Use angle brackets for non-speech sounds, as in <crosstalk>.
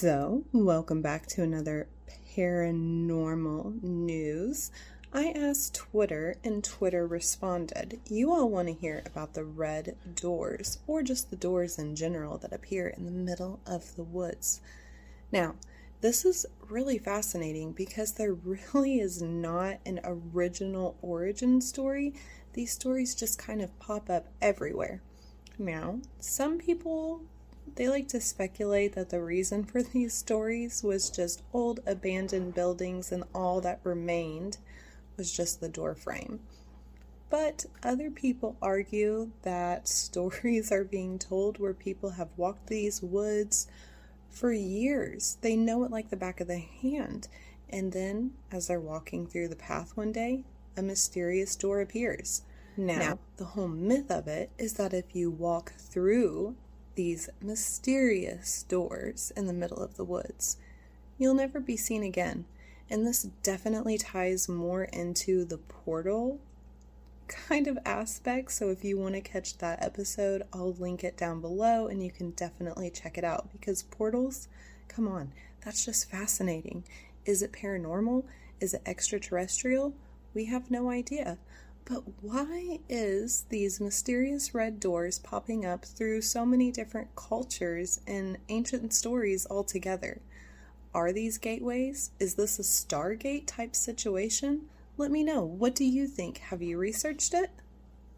So, welcome back to another paranormal news. I asked Twitter and Twitter responded. You all want to hear about the red doors, or just the doors in general that appear in the middle of the woods. Now, this is really fascinating because there <laughs> really is not an original origin story. These stories just kind of pop up everywhere. Now, some people they like to speculate that the reason for <laughs> these stories was just old abandoned buildings and all that remained was just the door frame. But other people argue that <laughs> stories are being told where people have walked these woods for years. They know it like the back of the hand. And then, as they're walking through the path one day, a mysterious door appears. Now, now, the whole myth of it is that if you walk through these mysterious doors in the middle of the woods. You'll never be seen again. And this definitely ties more into the portal kind of aspect. So if you want to catch that episode, I'll link it down below and you can definitely check it out because portals, come on, that's just fascinating. Is it paranormal? Is it extraterrestrial? We have no idea. But why is these mysterious red doors popping up through so many different cultures and ancient stories altogether? Are these gateways? Is this a Stargate type situation? Let me know. What do you think? Have you researched it?